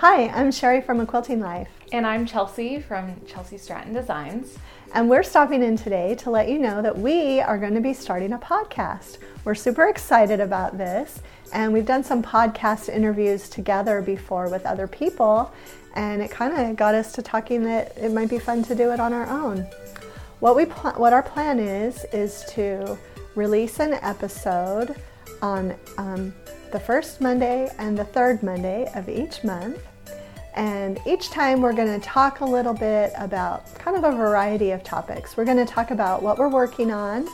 Hi, I'm Sherri from A Quilting Life. And I'm Chelsi from Chelsi Stratton Designs. And we're stopping in today to let you know that we are going to be starting a podcast. We're super excited about this, and we've done some podcast interviews together before with other people, and it kind of got us to talking that it might be fun to do it on our own. What we pl- what our plan is is to release an episode on um, the first Monday and the third Monday of each month. And each time we're going to talk a little bit about kind of a variety of topics. We're going to talk about what we're working on,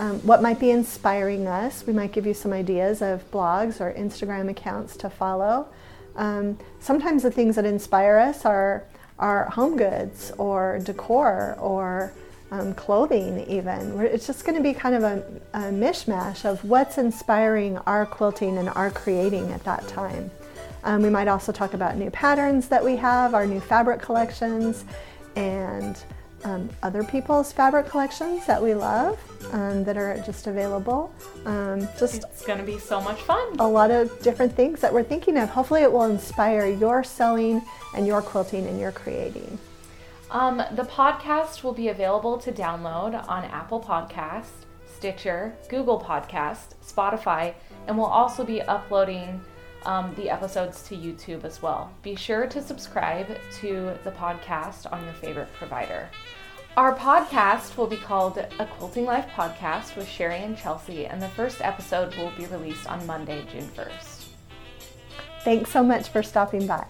um, what might be inspiring us. We might give you some ideas of blogs or Instagram accounts to follow. Um, sometimes the things that inspire us are, are home goods or decor or um, clothing, even. It's just going to be kind of a, a mishmash of what's inspiring our quilting and our creating at that time. Um, we might also talk about new patterns that we have, our new fabric collections, and um, other people's fabric collections that we love um, that are just available. Um, just it's going to be so much fun. A lot of different things that we're thinking of. Hopefully, it will inspire your sewing and your quilting and your creating. Um, the podcast will be available to download on Apple Podcast, Stitcher, Google Podcast, Spotify, and we'll also be uploading um, the episodes to YouTube as well. Be sure to subscribe to the podcast on your favorite provider. Our podcast will be called A Quilting Life Podcast with Sherri and Chelsi, and the first episode will be released on Monday, June 1st. Thanks so much for stopping by.